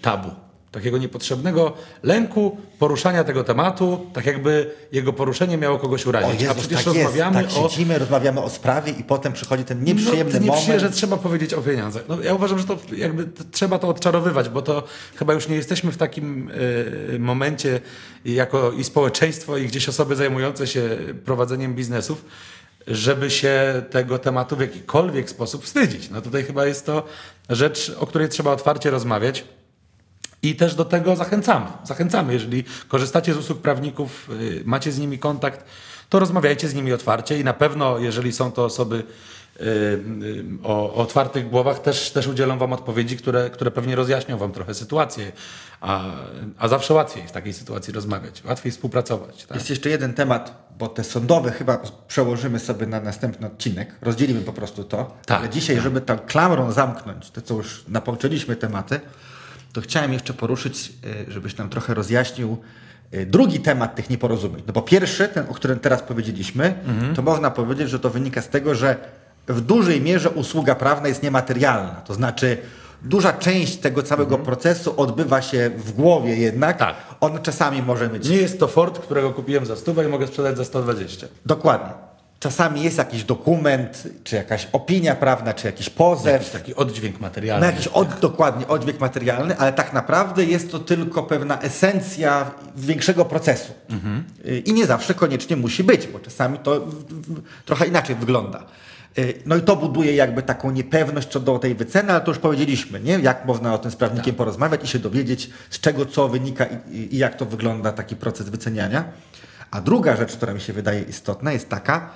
tabu. Takiego niepotrzebnego lęku poruszania tego tematu, tak jakby jego poruszenie miało kogoś urazić. Jezus, A przecież tak jest, rozmawiamy tak o siedzimy, rozmawiamy o sprawie i potem przychodzi ten nieprzyjemny no, nie moment. przyjemne, że trzeba powiedzieć o pieniądzach. No, ja uważam, że to jakby trzeba to odczarowywać, bo to chyba już nie jesteśmy w takim y, momencie jako i społeczeństwo, i gdzieś osoby zajmujące się prowadzeniem biznesów, żeby się tego tematu w jakikolwiek sposób wstydzić. No tutaj chyba jest to rzecz, o której trzeba otwarcie rozmawiać. I też do tego zachęcamy. Zachęcamy, jeżeli korzystacie z usług prawników, y, macie z nimi kontakt, to rozmawiajcie z nimi otwarcie i na pewno, jeżeli są to osoby y, y, o, o otwartych głowach, też, też udzielą Wam odpowiedzi, które, które pewnie rozjaśnią Wam trochę sytuację, a, a zawsze łatwiej w takiej sytuacji rozmawiać, łatwiej współpracować. Tak? Jest jeszcze jeden temat, bo te sądowe chyba przełożymy sobie na następny odcinek. Rozdzielimy po prostu to. Tak, Ale dzisiaj, żeby tą klamrą zamknąć, to co już napołczyliśmy tematy, to chciałem jeszcze poruszyć, y, żebyś nam trochę rozjaśnił y, drugi temat tych nieporozumień. No bo pierwszy, ten, o którym teraz powiedzieliśmy, Mhm. to można powiedzieć, że to wynika z tego, że w dużej mierze usługa prawna jest niematerialna. To znaczy, duża część tego całego procesu odbywa się w głowie jednak. Tak. On czasami może mieć. Nie jest to Ford, którego kupiłem za stówę i mogę sprzedać za 120. Dokładnie. Czasami jest jakiś dokument, czy jakaś opinia prawna, czy jakiś pozew. Jakiś taki oddźwięk materialny. No jakiś od, dokładnie oddźwięk materialny, ale tak naprawdę jest to tylko pewna esencja większego procesu. Y, I nie zawsze koniecznie musi być, bo czasami to trochę inaczej wygląda. Y, No i to buduje jakby taką niepewność co do tej wyceny, ale to już powiedzieliśmy, nie? Jak można o tym z prawnikiem porozmawiać i się dowiedzieć, z czego co wynika i, i, jak to wygląda taki proces wyceniania. A druga rzecz, która mi się wydaje istotna, jest taka,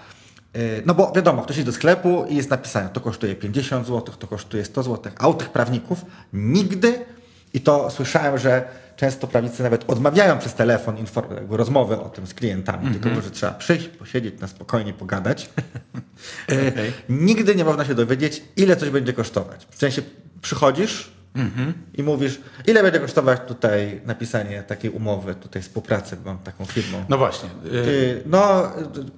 no bo wiadomo, ktoś idzie do sklepu i jest napisane, to kosztuje 50 zł, to kosztuje 100 zł, a u tych prawników nigdy, i to słyszałem, że często prawnicy nawet odmawiają przez telefon rozmowy o tym z klientami, tylko że trzeba przyjść, posiedzieć, na spokojnie pogadać. E, Okej. Nigdy nie można się dowiedzieć, ile coś będzie kosztować. W sensie przychodzisz i mówisz, ile będzie kosztować tutaj napisanie takiej umowy, tutaj współpracy, bo mam taką firmą. No właśnie. y, Y, No,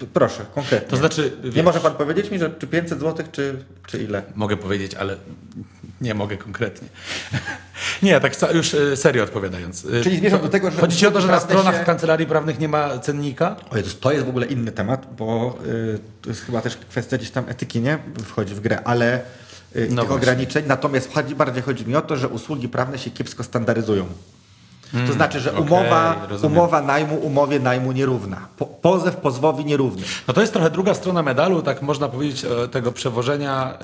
y, proszę, konkretnie. To znaczy, nie wiesz- może pan powiedzieć mi, że czy 500 zł, czy, czy ile? Mogę powiedzieć, ale nie mogę konkretnie. nie, tak już y, serio odpowiadając. Czyli zmierzam do tego, że Chodzi ci o to, że na stronach się- kancelarii prawnych nie ma cennika? O Jezus, to jest w ogóle inny temat, bo to jest chyba też kwestia gdzieś tam etyki, nie? Wchodzi w grę, ale No tych ograniczeń. Natomiast bardziej chodzi mi o to, że usługi prawne się kiepsko standaryzują. to znaczy, że umowa, rozumiem. umowa najmu umowie najmu nierówna. Po, pozew pozwowi nierówny. No to jest trochę druga strona medalu, tak można powiedzieć, e, tego przewożenia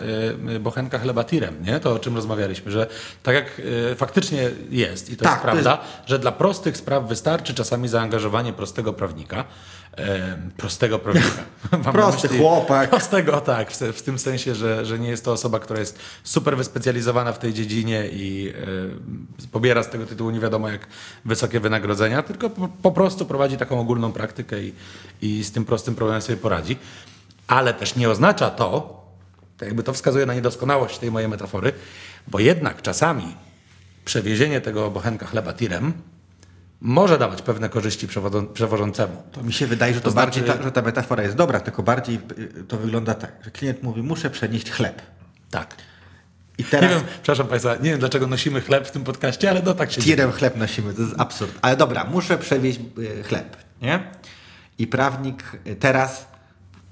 y, bochenka chleba tirem, nie? To o czym rozmawialiśmy, że tak jak y, faktycznie jest i to Tak, jest to jest- prawda, że dla prostych spraw wystarczy czasami zaangażowanie prostego prawnika. Prostego prawnika. Prosty myśli- chłopak. Prostego, tak, w, tym sensie, że, że nie jest to osoba, która jest super wyspecjalizowana w tej dziedzinie i e, pobiera z tego tytułu nie wiadomo jak wysokie wynagrodzenia, tylko po, po prostu prowadzi taką ogólną praktykę i, i z tym prostym problemem sobie poradzi. Ale też nie oznacza to jakby to wskazuje na niedoskonałość tej mojej metafory, bo jednak czasami przewiezienie tego bochenka chleba tirem może dawać pewne korzyści przewożącemu. To mi się wydaje, że to, To bardziej znaczy- ta, że ta metafora jest dobra, tylko bardziej y, to wygląda tak, że klient mówi, muszę przenieść chleb. Tak. I Nie teraz wiem, przepraszam Państwa, nie wiem dlaczego nosimy chleb w tym podcaście, ale no tak się dzieje. tirem chleb nosimy, to jest absurd. Ale dobra, muszę przewieźć y, chleb, nie? I prawnik y, teraz,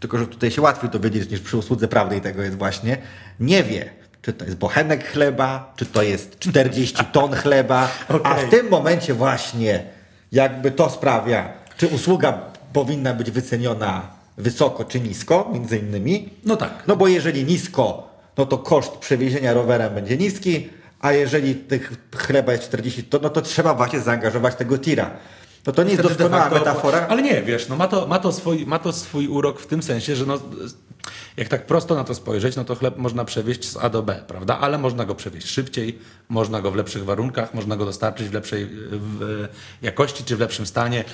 tylko że tutaj się łatwiej dowiedzieć niż przy usłudze prawnej tego jest właśnie, nie wie, czy to jest bochenek chleba, czy to jest 40 ton chleba, a Okej. w tym momencie właśnie jakby to sprawia, czy usługa powinna być wyceniona wysoko czy nisko, między innymi. No tak. No bo jeżeli nisko, no to koszt przewiezienia rowerem będzie niski, a jeżeli tych chleba jest 40 ton, no to trzeba właśnie zaangażować tego tira. No to nie jest doskonała facto- metafora. Ale nie, wiesz, no ma to, ma, to swój, ma to swój urok w tym sensie, że no, jak tak prosto na to spojrzeć, no to chleb można przewieźć z A do B, prawda? Ale można go przewieźć szybciej, można go w lepszych warunkach, można go dostarczyć w lepszej w jakości czy w lepszym stanie,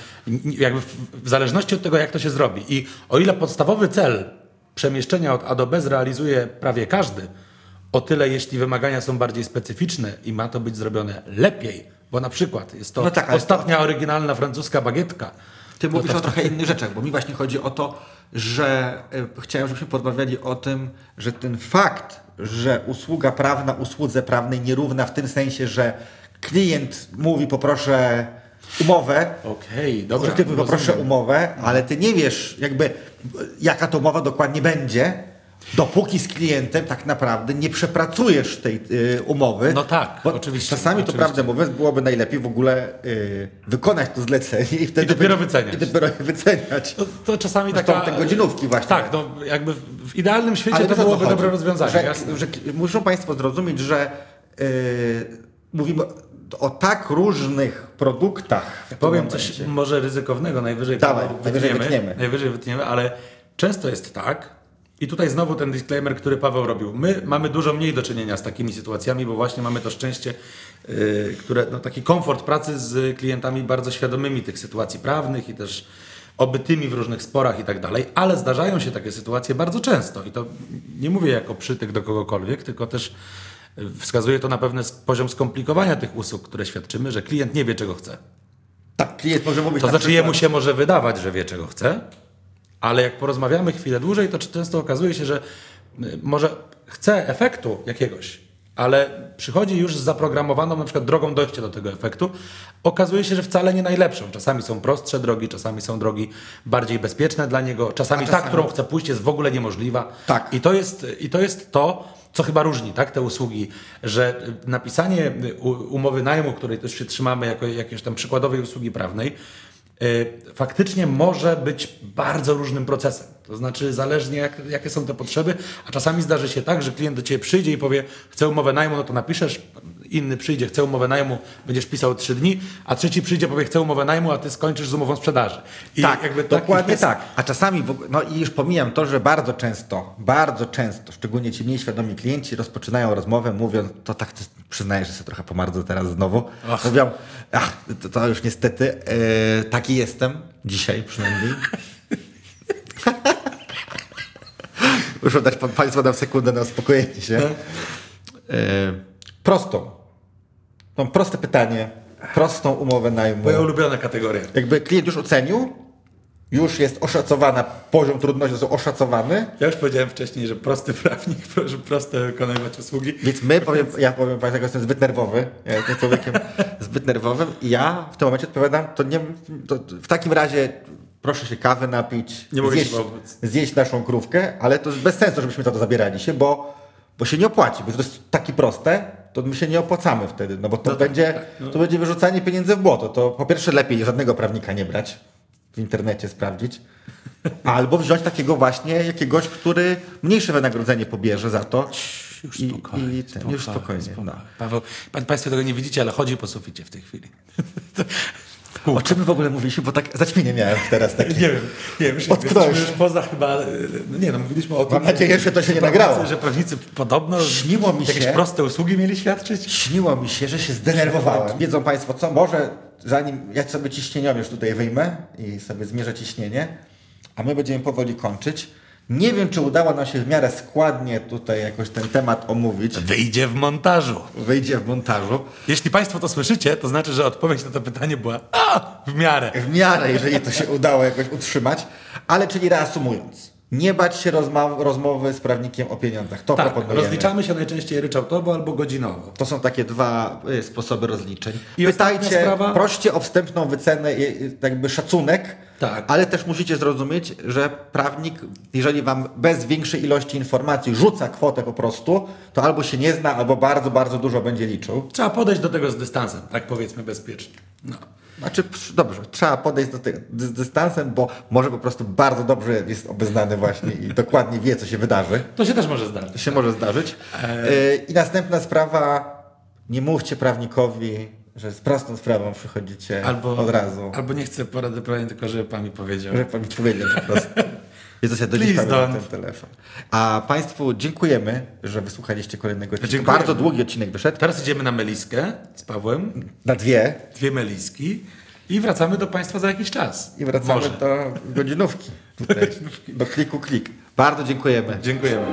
jakby w, w zależności od tego, jak to się zrobi. I o ile podstawowy cel przemieszczenia od A do B zrealizuje prawie każdy, o tyle jeśli wymagania są bardziej specyficzne i ma to być zrobione lepiej, bo na przykład jest to No tak, ostatnia oryginalna francuska bagietka. Ty No mówisz to o trochę innych rzeczach, bo mi właśnie chodzi o to, że y, chciałem, żebyśmy porozmawiali o tym, że ten fakt, że usługa prawna usłudze prawnej nierówna w tym sensie, że klient mówi poproszę umowę, Okej, dobra. że ty poproszę umowę, ale ty nie wiesz jakby jaka to umowa dokładnie będzie, dopóki z klientem tak naprawdę nie przepracujesz tej y, umowy. No tak, oczywiście, Czasami to oczywiście. prawdę mówiąc byłoby najlepiej w ogóle y, wykonać to zlecenie i wtedy I dopiero będzie- wyceniać. I dopiero je wyceniać. To, to czasami Zresztą taka... te godzinówki właśnie. Tak, no jakby w idealnym świecie Ale to byłoby dobre rozwiązanie. Że, że muszą Państwo zrozumieć, że y, mówimy o tak różnych produktach. Powiem coś może ryzykownego, najwyżej Dawaj, najwyżej wytniemy, wytniemy. najwyżej wytniemy, ale często jest tak, i tutaj znowu ten disclaimer, który Paweł robił. My mamy dużo mniej do czynienia z takimi sytuacjami, bo właśnie mamy to szczęście, yy, które, no taki komfort pracy z klientami bardzo świadomymi tych sytuacji prawnych i też obytymi w różnych sporach i tak dalej, ale zdarzają się takie sytuacje bardzo często i to nie mówię jako przytyk do kogokolwiek, tylko też yy, wskazuje to na pewien poziom skomplikowania tych usług, które świadczymy, że klient nie wie czego chce. Tak, klient może mówić To na znaczy jemu się może wydawać, że wie czego chce, ale jak porozmawiamy chwilę dłużej, to często okazuje się, że y, może chce efektu jakiegoś, ale przychodzi już z zaprogramowaną na przykład drogą dojścia do tego efektu, okazuje się, że wcale nie najlepszą. Czasami są prostsze drogi, czasami są drogi bardziej bezpieczne dla niego, czasami, ta, czasami- którą chce pójść jest w ogóle niemożliwa. Tak. I to jest, i to, jest to, co chyba różni tak, te usługi, że napisanie u- umowy najmu, której też się trzymamy jako jakiejś tam przykładowej usługi prawnej, y, faktycznie może być bardzo różnym procesem. To znaczy zależnie jak, jakie są te potrzeby, a czasami zdarzy się tak, że klient do Ciebie przyjdzie i powie chcę umowę najmu, no to napiszesz, inny przyjdzie, chcę umowę najmu, będziesz pisał trzy dni, a trzeci przyjdzie, powie chcę umowę najmu, a Ty skończysz z umową sprzedaży. I tak, jakby dokładnie jest- tak. A czasami, no i już pomijam to, że bardzo często, bardzo często, szczególnie ci mniej świadomi klienci rozpoczynają rozmowę mówiąc, to tak przyznaję, że sobie trochę pomardzę teraz znowu, Ach. mówią, ach, to, to już niestety, e, taki jestem, dzisiaj przynajmniej. Muszę dać pa- Państwu na sekundę na uspokojenie się. E, prostą. Mam proste pytanie, prostą umowę najmu. Moja ulubiona kategoria. Jakby klient już ocenił, już jest oszacowana, poziom trudności jest oszacowany, Ja już powiedziałem wcześniej, że prosty prawnik, proszę proste wykonywać usługi. więc my, powiem, ja powiem Państwu, że jestem zbyt nerwowy, ja jestem człowiekiem zbyt nerwowym i ja w tym momencie odpowiadam, to nie, to w takim razie proszę się kawy napić, Nie zjeść, zjeść naszą krówkę, ale to jest bez sensu, żebyśmy to zabierali się, bo, bo się nie opłaci, bo to jest takie proste, to my się nie opłacamy wtedy, no bo to, będzie, to będzie wyrzucanie pieniędzy w błoto. To po pierwsze lepiej żadnego prawnika nie brać, w internecie sprawdzić, albo wziąć takiego właśnie jakiegoś, który mniejsze wynagrodzenie pobierze za to. Już I- spokojnie, i ten, już spokojnie, no. Paweł, pan, Państwo tego nie widzicie, ale chodzi po suficie w tej chwili. O czym my w ogóle mówiliśmy, bo tak zaćmienie miałem teraz takie. Nie wiem, nie wiem, już już poza chyba, no nie no, mówiliśmy o tym. Mam nadzieję, że to się nie prawnicy- nagrało. Że prawnicy podobno Śniło mi jakieś się- proste usługi mieli świadczyć. Śniło mi się, że się zdenerwowałem. Wiedzą Państwo co? Może zanim ja sobie ciśnieniomierz tutaj wyjmę i sobie zmierzę ciśnienie, a my będziemy powoli kończyć. Nie wiem, czy udało nam się w miarę składnie tutaj jakoś ten temat omówić. Wyjdzie w montażu. Wyjdzie w montażu. Jeśli Państwo to słyszycie, to znaczy, że odpowiedź na to pytanie była a, w miarę. W miarę, jeżeli to się udało jakoś utrzymać. Ale czyli reasumując, nie bać się rozmowy z prawnikiem o pieniądzach. To Tak, proponujemy. rozliczamy się najczęściej ryczałtowo albo godzinowo. To są takie dwa y, sposoby rozliczeń. I Pytajcie, sprawa- proście o wstępną wycenę, y, jakby szacunek, Tak. ale też musicie zrozumieć, że prawnik, jeżeli wam bez większej ilości informacji rzuca kwotę po prostu, to albo się nie zna, albo bardzo, bardzo dużo będzie liczył. Trzeba podejść do tego z dystansem, tak powiedzmy bezpiecznie. No. Znaczy, dobrze, trzeba podejść do tego z dystansem, bo może po prostu bardzo dobrze jest obeznany właśnie i dokładnie wie, co się wydarzy. To się też może zdarzyć. To się może zdarzyć. Y, I następna sprawa, nie mówcie prawnikowi, że z prostą sprawą przychodzicie Albo, od razu. albo nie chcę porady prawnej, tylko żeby pan mi powiedział. Że pan mi powiedział po prostu. Jest to do dziś pamiętam ten telefon. A Państwu dziękujemy, że wysłuchaliście kolejnego odcinka. Dziękujemy. Bardzo długi odcinek wyszedł. Teraz idziemy na meliskę z Pawłem, Na dwie dwie meliski i wracamy do Państwa za jakiś czas. i wracamy Może. do godzinówki. Tutaj, do kliku klik. Bardzo dziękujemy. Dziękujemy.